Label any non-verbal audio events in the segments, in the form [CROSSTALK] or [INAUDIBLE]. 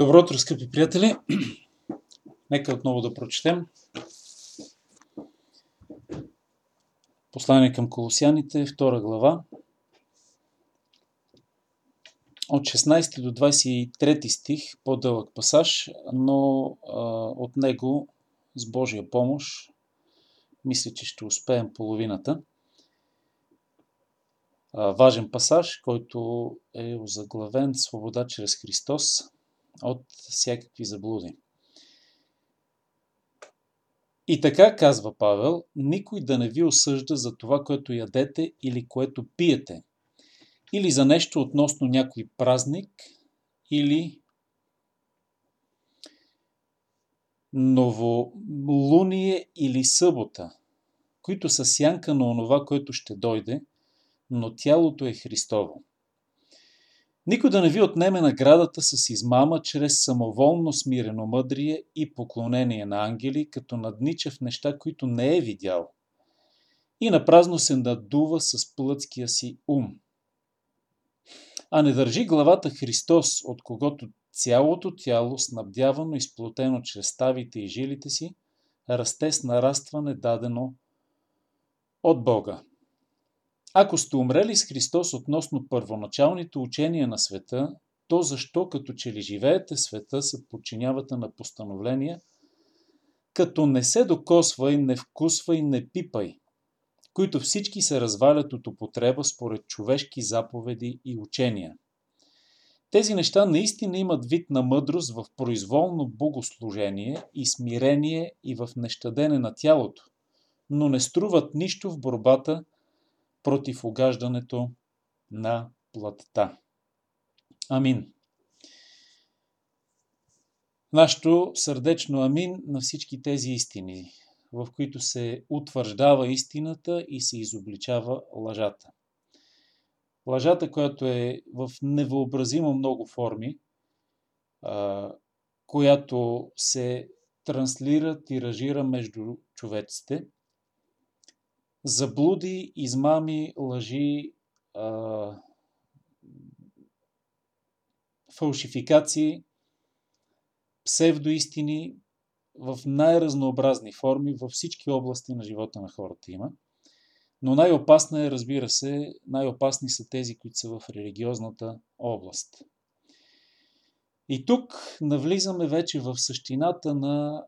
Добро утро, скъпи приятели! [CLEARS THROAT] Нека отново да прочетем Послание към Колосяните, 2 глава, от 16 до 23 стих, по-дълъг пасаж, но а, от него с Божия помощ мисля, че ще успеем половината. А, важен пасаж, който е озаглавен Свобода чрез Христос – от всякакви заблуди. И така, казва Павел, никой да не ви осъжда за това, което ядете или което пиете, или за нещо относно някой празник, или новолуние или събота, които са сянка на онова, което ще дойде, но тялото е Христово. Никой да не ви отнеме наградата с измама чрез самоволно смирено мъдрие и поклонение на ангели, като наднича в неща, които не е видял. И напразно се надува с плътския си ум. А не държи главата Христос, от когото цялото тяло, снабдявано и сплотено чрез ставите и жилите си, расте с нарастване дадено от Бога. Ако сте умрели с Христос относно първоначалните учения на света, то защо като че ли живеете света се подчинявате на постановления, като не се докосва и не вкусва и не пипай, които всички се развалят от употреба според човешки заповеди и учения. Тези неща наистина имат вид на мъдрост в произволно богослужение и смирение и в нещадене на тялото, но не струват нищо в борбата – против огаждането на плътта. Амин. Нашето сърдечно амин на всички тези истини, в които се утвърждава истината и се изобличава лъжата. Лъжата, която е в невъобразимо много форми, която се транслира, тиражира между човеците – заблуди, измами, лъжи, а, фалшификации, псевдоистини в най-разнообразни форми във всички области на живота на хората има. Но най-опасна е, разбира се, най-опасни са тези, които са в религиозната област. И тук навлизаме вече в същината на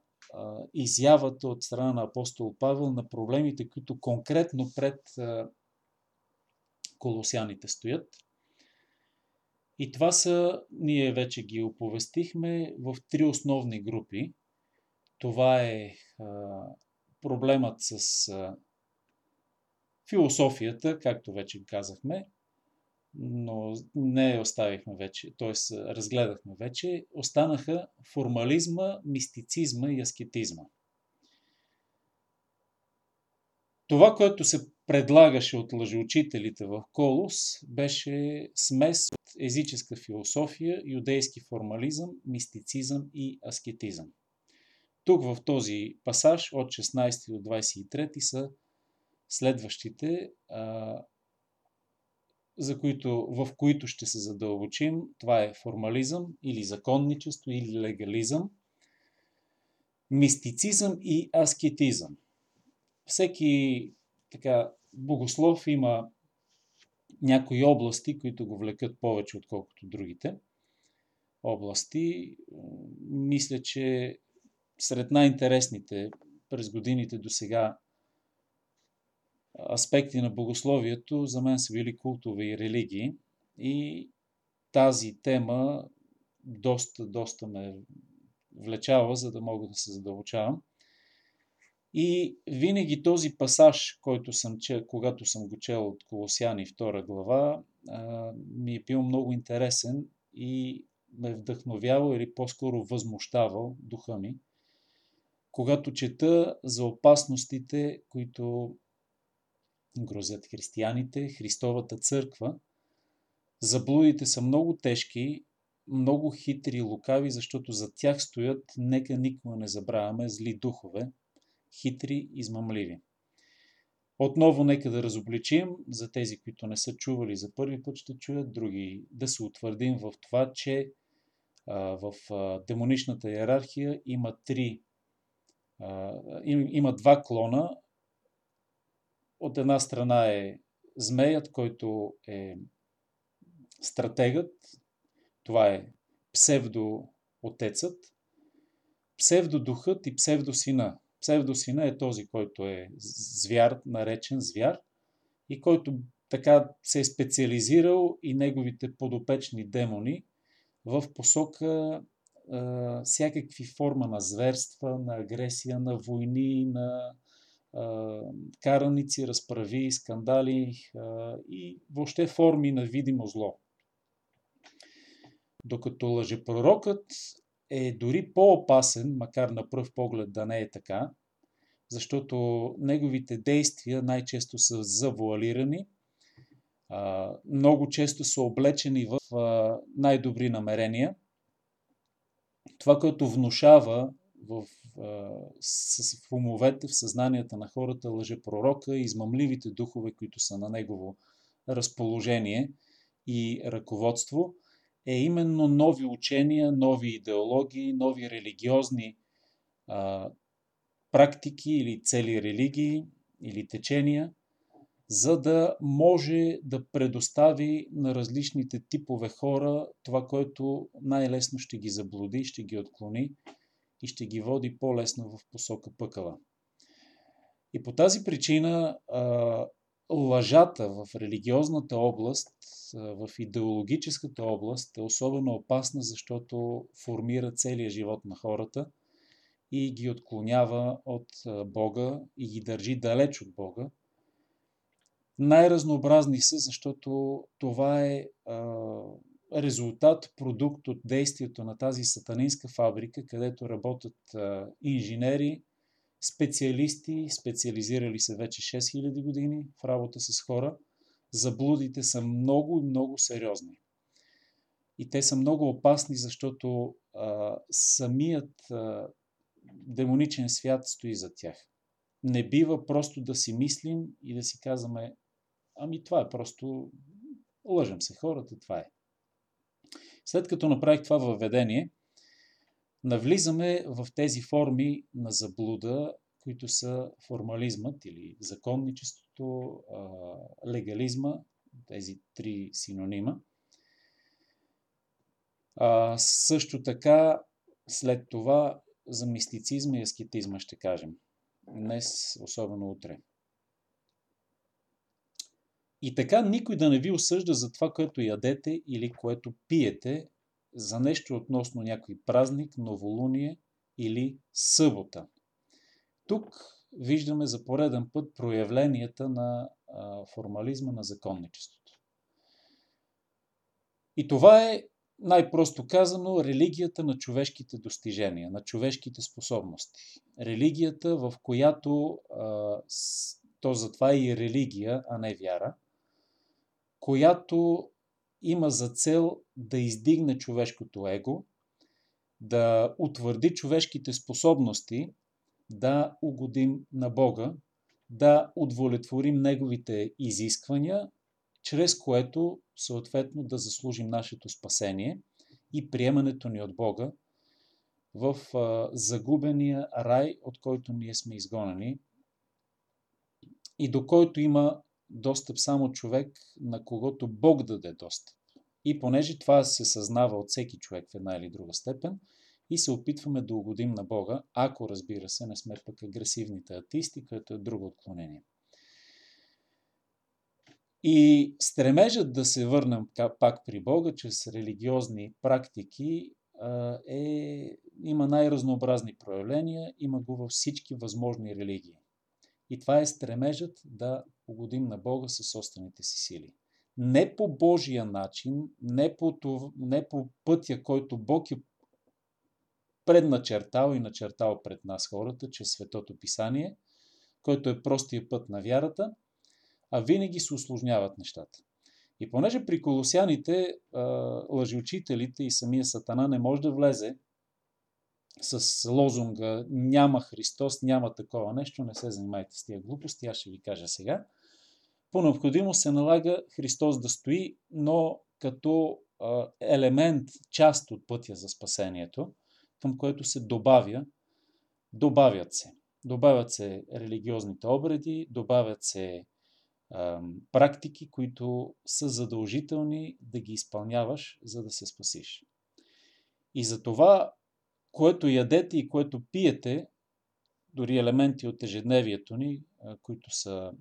изявата от страна на апостол Павел на проблемите, които конкретно пред колосяните стоят. И това са, ние вече ги оповестихме в три основни групи. Това е проблемът с философията, както вече казахме, но не оставихме вече, т.е. разгледахме вече, останаха формализма, мистицизма и аскетизма. Това, което се предлагаше от лъжеучителите в Колос, беше смес от езическа философия, юдейски формализъм, мистицизъм и аскетизъм. Тук в този пасаж от 16 до 23 са следващите за които, в които ще се задълбочим. Това е формализъм или законничество или легализъм, мистицизъм и аскетизъм. Всеки така, богослов има някои области, които го влекат повече, отколкото другите области. Мисля, че сред най-интересните през годините до сега аспекти на богословието за мен са били култове и религии. И тази тема доста, доста ме влечава, за да мога да се задълбочавам. И винаги този пасаж, който съм чел, когато съм го чел от Колосяни 2 глава, ми е бил много интересен и ме е вдъхновявал или по-скоро възмущавал духа ми, когато чета за опасностите, които грозят християните, Христовата църква. Заблудите са много тежки, много хитри и лукави, защото за тях стоят, нека никога не забравяме, зли духове, хитри, измамливи. Отново нека да разобличим за тези, които не са чували за първи път ще чуят, други да се утвърдим в това, че в демоничната иерархия има три. Има два клона. От една страна е змеят, който е стратегът. Това е псевдоотецът. Псевдодухът и псевдосина. Псевдосина е този, който е звяр, наречен звяр, и който така се е специализирал и неговите подопечни демони в посока всякакви форма на зверства, на агресия, на войни, на караници, разправи, скандали и въобще форми на видимо зло. Докато лъжепророкът е дори по-опасен, макар на пръв поглед да не е така, защото неговите действия най-често са завуалирани, много често са облечени в най-добри намерения. Това, което внушава в, в умовете, в съзнанията на хората лъжепророка и измамливите духове, които са на негово разположение и ръководство, е именно нови учения, нови идеологии, нови религиозни а, практики или цели религии или течения, за да може да предостави на различните типове хора това, което най-лесно ще ги заблуди, ще ги отклони и ще ги води по-лесно в посока пъкала. И по тази причина лъжата в религиозната област, в идеологическата област е особено опасна, защото формира целия живот на хората и ги отклонява от Бога и ги държи далеч от Бога. Най-разнообразни са, защото това е резултат, продукт от действието на тази сатанинска фабрика, където работят инженери, специалисти, специализирали се вече 6000 години в работа с хора. Заблудите са много и много сериозни. И те са много опасни, защото а, самият а, демоничен свят стои за тях. Не бива просто да си мислим и да си казваме, ами това е просто, лъжем се хората, това е. След като направих това въведение, навлизаме в тези форми на заблуда, които са формализмът или законничеството, легализма, тези три синонима. Също така, след това, за мистицизма и аскетизма ще кажем. Днес, особено утре. И така никой да не ви осъжда за това, което ядете или което пиете, за нещо относно някой празник, новолуние или събота. Тук виждаме за пореден път проявленията на формализма на законничеството. И това е, най-просто казано, религията на човешките достижения, на човешките способности. Религията, в която, а, то затова е и религия, а не вяра, която има за цел да издигне човешкото его, да утвърди човешките способности да угодим на Бога, да удовлетворим Неговите изисквания, чрез което съответно да заслужим нашето спасение и приемането ни от Бога в загубения рай, от който ние сме изгонени и до който има достъп само човек, на когото Бог даде достъп. И понеже това се съзнава от всеки човек в една или друга степен, и се опитваме да угодим на Бога, ако разбира се не сме пък агресивните атисти, което е друго отклонение. И стремежът да се върнем пак при Бога чрез религиозни практики е, има най-разнообразни проявления, има го във всички възможни религии. И това е стремежът да угодим на Бога със собствените си сили. Не по Божия начин, не по, това, не по пътя, който Бог е предначертал и начертал пред нас хората, чрез Светото Писание, който е простия път на вярата, а винаги се усложняват нещата. И понеже при колосяните лъжеучителите и самия Сатана не може да влезе с лозунга няма Христос, няма такова нещо, не се занимайте с тия глупости, аз ще ви кажа сега. По необходимост се налага Христос да стои, но като елемент, част от пътя за спасението, към което се добавя, добавят се. Добавят се религиозните обреди, добавят се практики, които са задължителни да ги изпълняваш, за да се спасиш. И за това, което ядете и което пиете, дори елементи от ежедневието ни, които са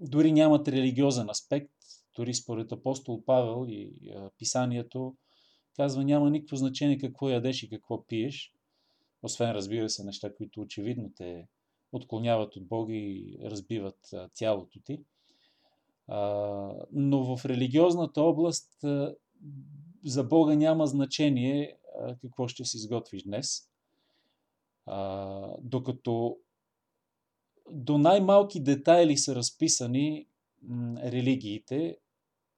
дори нямат религиозен аспект, дори според апостол Павел и писанието, казва няма никакво значение какво ядеш и какво пиеш, освен разбира се неща, които очевидно те отклоняват от Бога и разбиват тялото ти. Но в религиозната област за Бога няма значение какво ще си изготвиш днес. Докато до най-малки детайли са разписани религиите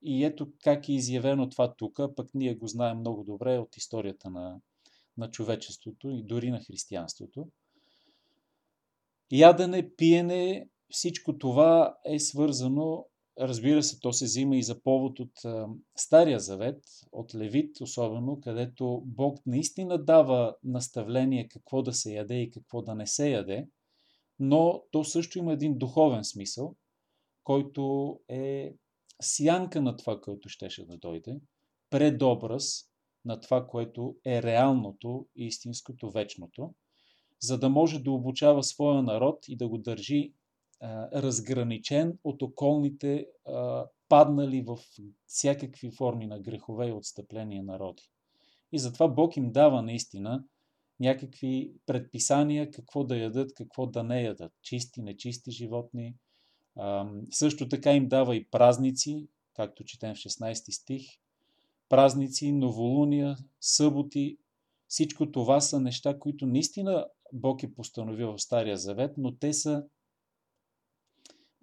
и ето как е изявено това тук, пък ние го знаем много добре от историята на, на човечеството и дори на християнството. Ядене, пиене, всичко това е свързано, разбира се, то се взима и за повод от а, Стария Завет, от Левит особено, където Бог наистина дава наставление какво да се яде и какво да не се яде, но то също има един духовен смисъл, който е сянка на това, което щеше да дойде, предобраз на това, което е реалното, истинското, вечното – за да може да обучава своя народ и да го държи разграничен от околните паднали в всякакви форми на грехове и отстъпления народи. И затова Бог им дава наистина някакви предписания какво да ядат, какво да не ядат. Чисти, нечисти животни. Също така им дава и празници, както четем в 16 стих. Празници, новолуния, съботи. Всичко това са неща, които наистина Бог е постановил в Стария Завет, но те са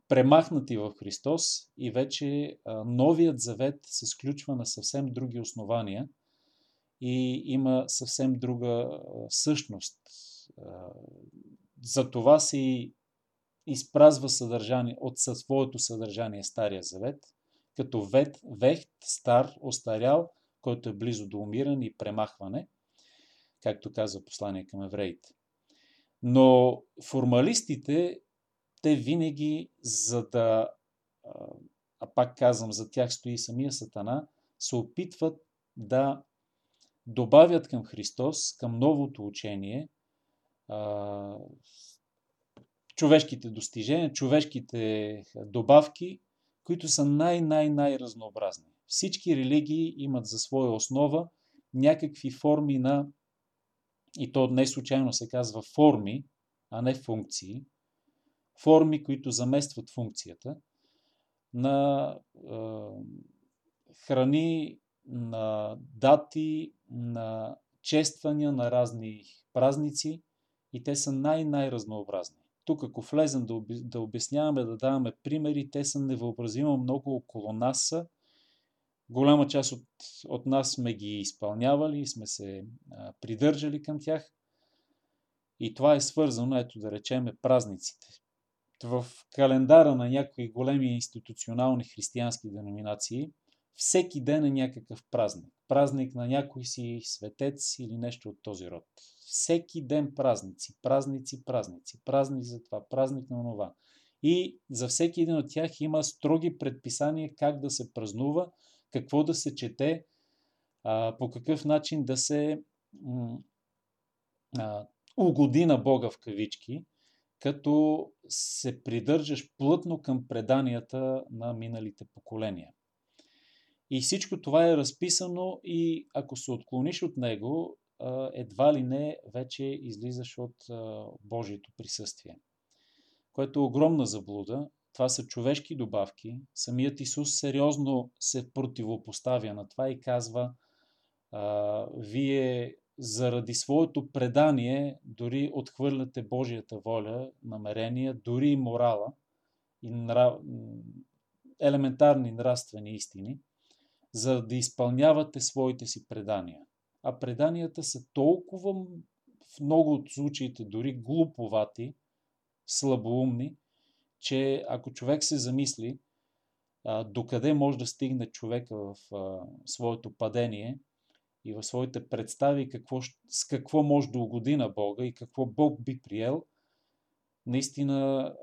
премахнати в Христос и вече новият завет се сключва на съвсем други основания и има съвсем друга същност. За това се и изпразва съдържание от своето съдържание Стария Завет, като вет, вехт, стар, остарял, който е близо до умиране и премахване, както казва послание към евреите. Но формалистите, те винаги, за да, а пак казвам, за тях стои самия Сатана, се опитват да добавят към Христос, към новото учение, човешките достижения, човешките добавки, които са най-най-най-разнообразни. Всички религии имат за своя основа някакви форми на и то не случайно се казва форми, а не функции, форми, които заместват функцията на е, храни, на дати, на чествания на разни празници и те са най-най-разнообразни. Тук, ако влезем да, да обясняваме, да даваме примери, те са невъобразимо много около нас са Голяма част от, от нас сме ги изпълнявали и сме се а, придържали към тях. И това е свързано, ето да речеме, празниците. В календара на някои големи институционални християнски деноминации всеки ден е някакъв празник. Празник на някой си светец или нещо от този род. Всеки ден празници, празници, празници, празник за това, празник на това. И за всеки един от тях има строги предписания как да се празнува, какво да се чете, по какъв начин да се угоди на Бога в кавички, като се придържаш плътно към преданията на миналите поколения. И всичко това е разписано и ако се отклониш от него, едва ли не вече излизаш от Божието присъствие. Което е огромна заблуда, това са човешки добавки. Самият Исус сериозно се противопоставя на това и казва, вие заради своето предание дори отхвърляте Божията воля, намерения, дори и морала и нрав... елементарни нравствени истини, за да изпълнявате своите си предания. А преданията са толкова в много от случаите дори глуповати, слабоумни, че ако човек се замисли, докъде може да стигне човека в своето падение и в своите представи какво, с какво може да угоди на Бога и какво Бог би приел, наистина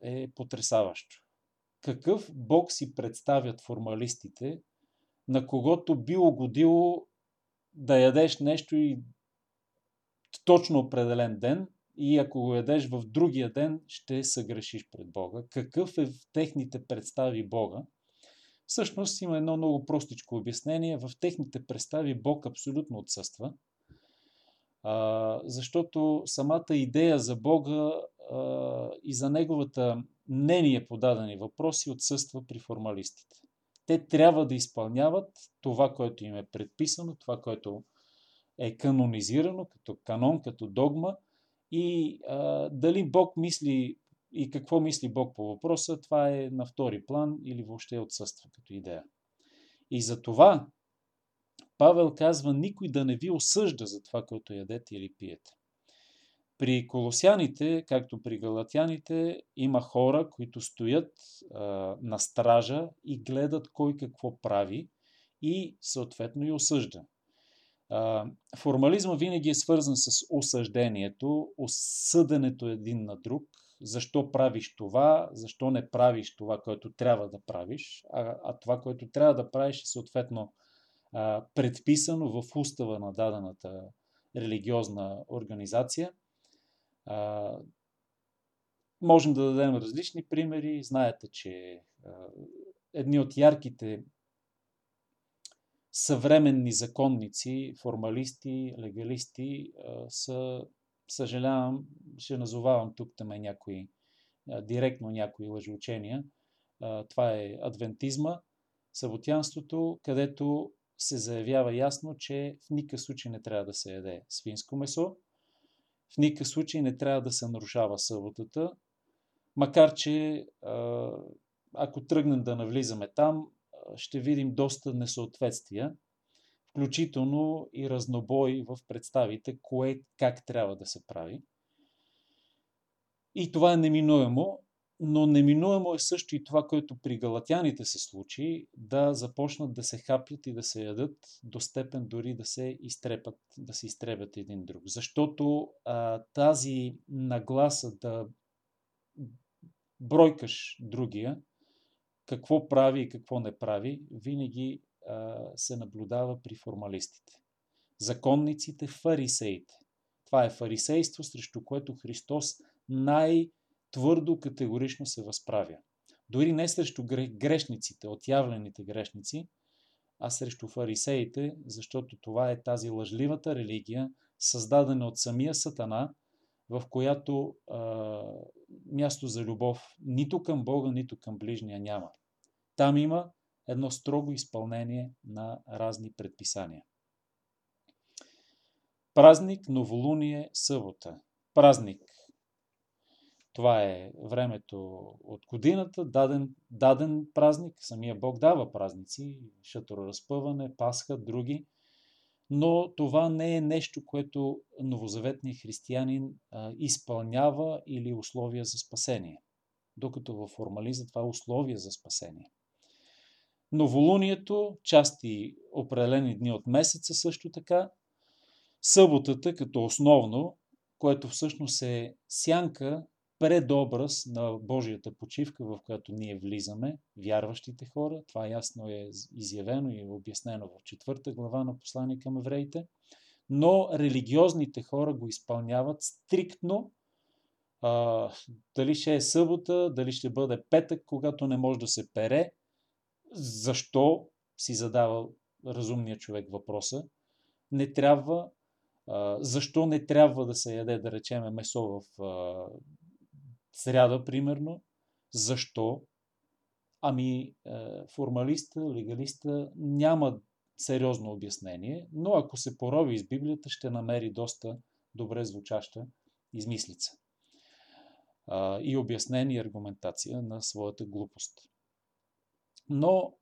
е потрясаващо. Какъв Бог си представят формалистите, на когото би угодило да ядеш нещо и точно определен ден и ако го ядеш в другия ден, ще съгрешиш пред Бога. Какъв е в техните представи Бога? Всъщност има едно много простичко обяснение. В техните представи Бог абсолютно отсъства, а, защото самата идея за Бога а, и за неговата мнение по дадени въпроси отсъства при формалистите. Те трябва да изпълняват това, което им е предписано, това, което е канонизирано като канон, като догма и а, дали Бог мисли и какво мисли Бог по въпроса, това е на втори план или въобще отсъства като идея. И за това Павел казва никой да не ви осъжда за това, което ядете или пиете. При колосяните, както при галатяните, има хора, които стоят а, на стража и гледат кой какво прави и съответно и осъжда. А, формализма винаги е свързан с осъждението, осъденето един на друг, защо правиш това, защо не правиш това, което трябва да правиш, а, а това, което трябва да правиш е съответно а, предписано в устава на дадената религиозна организация. А, можем да дадем различни примери. Знаете, че а, едни от ярките съвременни законници, формалисти, легалисти са, съжалявам, ще назовавам тук там някои, директно някои лъжеучения. Това е адвентизма, саботянството, където се заявява ясно, че в никакъв случай не трябва да се яде свинско месо, в никакъв случай не трябва да се нарушава съботата, макар че ако тръгнем да навлизаме там, ще видим доста несъответствия, включително и разнобой в представите, кое как трябва да се прави. И това е неминуемо, но неминуемо е също и това, което при галатяните се случи, да започнат да се хапят и да се ядат до степен дори да се изтрепат, да се изтребят един друг. Защото а, тази нагласа да бройкаш другия, какво прави и какво не прави, винаги се наблюдава при формалистите. Законниците, фарисеите. Това е фарисейство, срещу което Христос най-твърдо категорично се възправя. Дори не срещу грешниците, отявлените грешници, а срещу фарисеите, защото това е тази лъжливата религия, създадена от самия Сатана, в която а, място за любов нито към Бога, нито към ближния няма. Там има едно строго изпълнение на разни предписания. Празник, новолуние, събота. Празник. Това е времето от годината, даден, даден празник. Самия Бог дава празници, шатроразпъване, Пасха, други. Но това не е нещо, което новозаветният християнин а, изпълнява или условия за спасение. Докато във формализа това е условие за спасение. Новолунието, части определени дни от месеца също така, съботата като основно, което всъщност е сянка, предобраз на Божията почивка, в която ние влизаме, вярващите хора. Това ясно е изявено и обяснено в четвърта глава на послание към евреите. Но религиозните хора го изпълняват стриктно. А, дали ще е събота, дали ще бъде петък, когато не може да се пере, защо си задава разумният човек въпроса, не трябва, защо не трябва да се яде, да речеме, месо в сряда, примерно, защо? Ами, формалиста, легалиста няма сериозно обяснение, но ако се порови из Библията, ще намери доста добре звучаща измислица и обяснение и аргументация на своята глупост. Но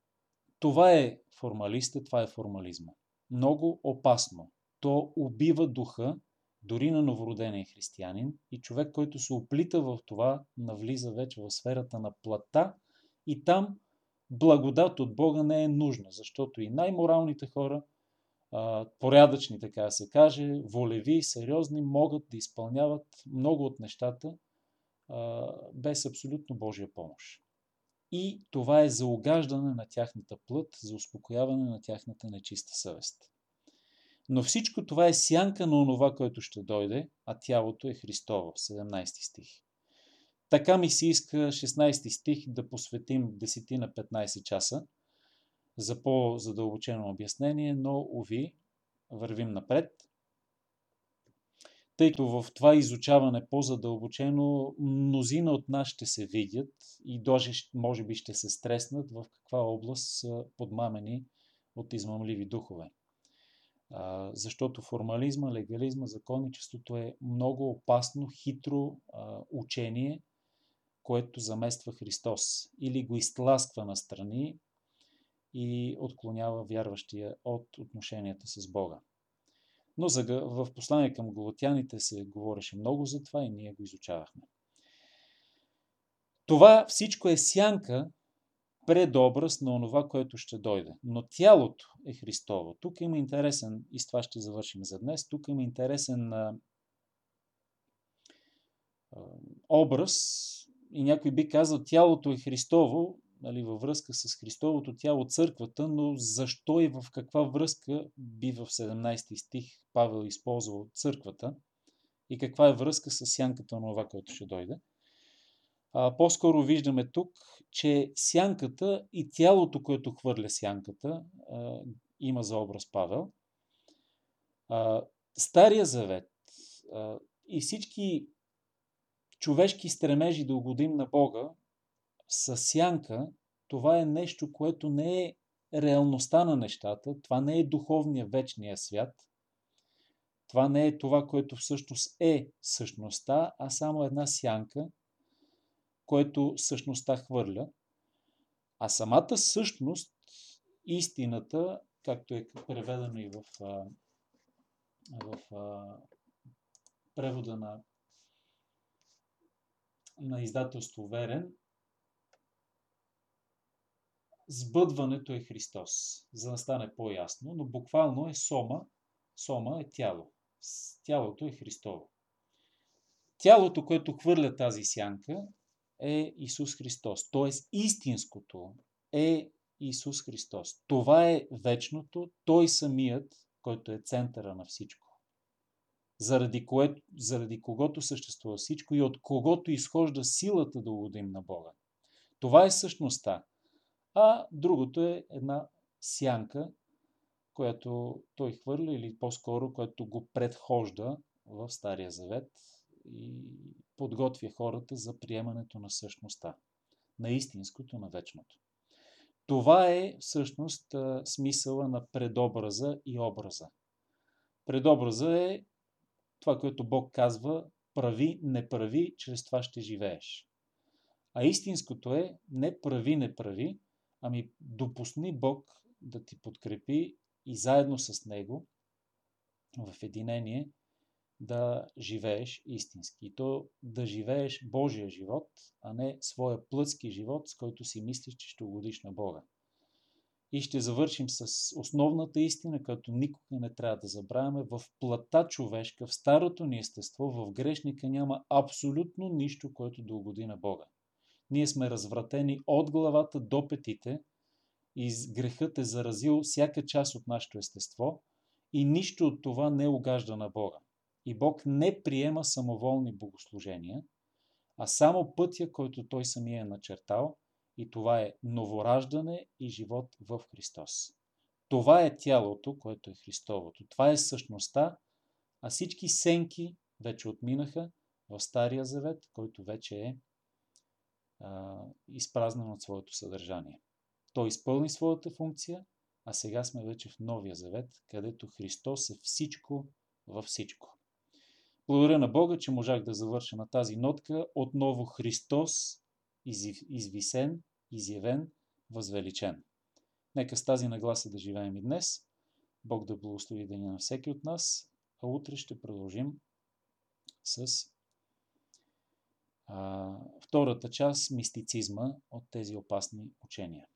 това е формалиста, това е формализма. Много опасно. То убива духа, дори на новородения християнин и човек, който се оплита в това, навлиза вече в сферата на плата и там благодат от Бога не е нужна, защото и най-моралните хора, порядъчни, така да се каже, волеви, сериозни, могат да изпълняват много от нещата без абсолютно Божия помощ. И това е за огаждане на тяхната плът, за успокояване на тяхната нечиста съвест. Но всичко това е сянка на онова, което ще дойде, а тялото е Христово, 17 стих. Така ми се иска 16 стих да посветим 10 на 15 часа за по-задълбочено обяснение, но, уви, вървим напред. Тъй като в това изучаване по-задълбочено мнозина от нас ще се видят и даже може би ще се стреснат в каква област са подмамени от измамливи духове. А, защото формализма, легализма, законничеството е много опасно, хитро а, учение, което замества Христос или го изтласква настрани и отклонява вярващия от отношенията с Бога. Но за, в послание към голотяните се говореше много за това и ние го изучавахме. Това всичко е сянка, предобраз на онова, което ще дойде. Но тялото е Христово. Тук има интересен, и с това ще завършим за днес, тук има интересен а, образ, и някой би казал, тялото е Христово, нали, във връзка с Христовото тяло, църквата, но защо и в каква връзка би в 17 стих Павел използвал църквата и каква е връзка с сянката на това, което ще дойде. А, по-скоро виждаме тук, че сянката и тялото, което хвърля сянката, а, има за образ Павел. А, Стария завет а, и всички човешки стремежи да угодим на Бога с сянка, това е нещо, което не е реалността на нещата, това не е духовния вечния свят, това не е това, което всъщност е същността, а само една сянка, което същността хвърля. А самата същност, истината, както е преведено и в, в превода на, на издателство Верен, сбъдването е Христос, за да стане по-ясно, но буквално е сома, сома е тяло. Тялото е Христово. Тялото, което хвърля тази сянка, е Исус Христос. Тоест истинското е Исус Христос. Това е вечното, Той самият, който е центъра на всичко. Заради, което, заради когото съществува всичко и от когото изхожда силата да угодим на Бога. Това е същността а другото е една сянка, която той хвърля или по-скоро, което го предхожда в Стария Завет и подготвя хората за приемането на същността, на истинското, на вечното. Това е всъщност смисъла на предобраза и образа. Предобраза е това, което Бог казва, прави, не прави, чрез това ще живееш. А истинското е не прави, не прави, Ами допусни Бог да ти подкрепи и заедно с Него в единение да живееш истински. И то да живееш Божия живот, а не своя плътски живот, с който си мислиш, че ще угодиш на Бога. И ще завършим с основната истина, като никога не трябва да забравяме. В плата човешка, в старото ни естество, в грешника няма абсолютно нищо, което да угоди на Бога. Ние сме развратени от главата до петите и грехът е заразил всяка част от нашето естество и нищо от това не угажда на Бога. И Бог не приема самоволни богослужения, а само пътя, който Той самия е начертал, и това е новораждане и живот в Христос. Това е тялото, което е Христовото. Това е същността, а всички сенки вече отминаха в Стария Завет, който вече е изпразнен от своето съдържание. Той изпълни своята функция, а сега сме вече в Новия Завет, където Христос е всичко във всичко. Благодаря на Бога, че можах да завърша на тази нотка. Отново Христос извисен, изявен, възвеличен. Нека с тази нагласа да живеем и днес. Бог да благослови деня на всеки от нас, а утре ще продължим с а, втората част мистицизма от тези опасни учения.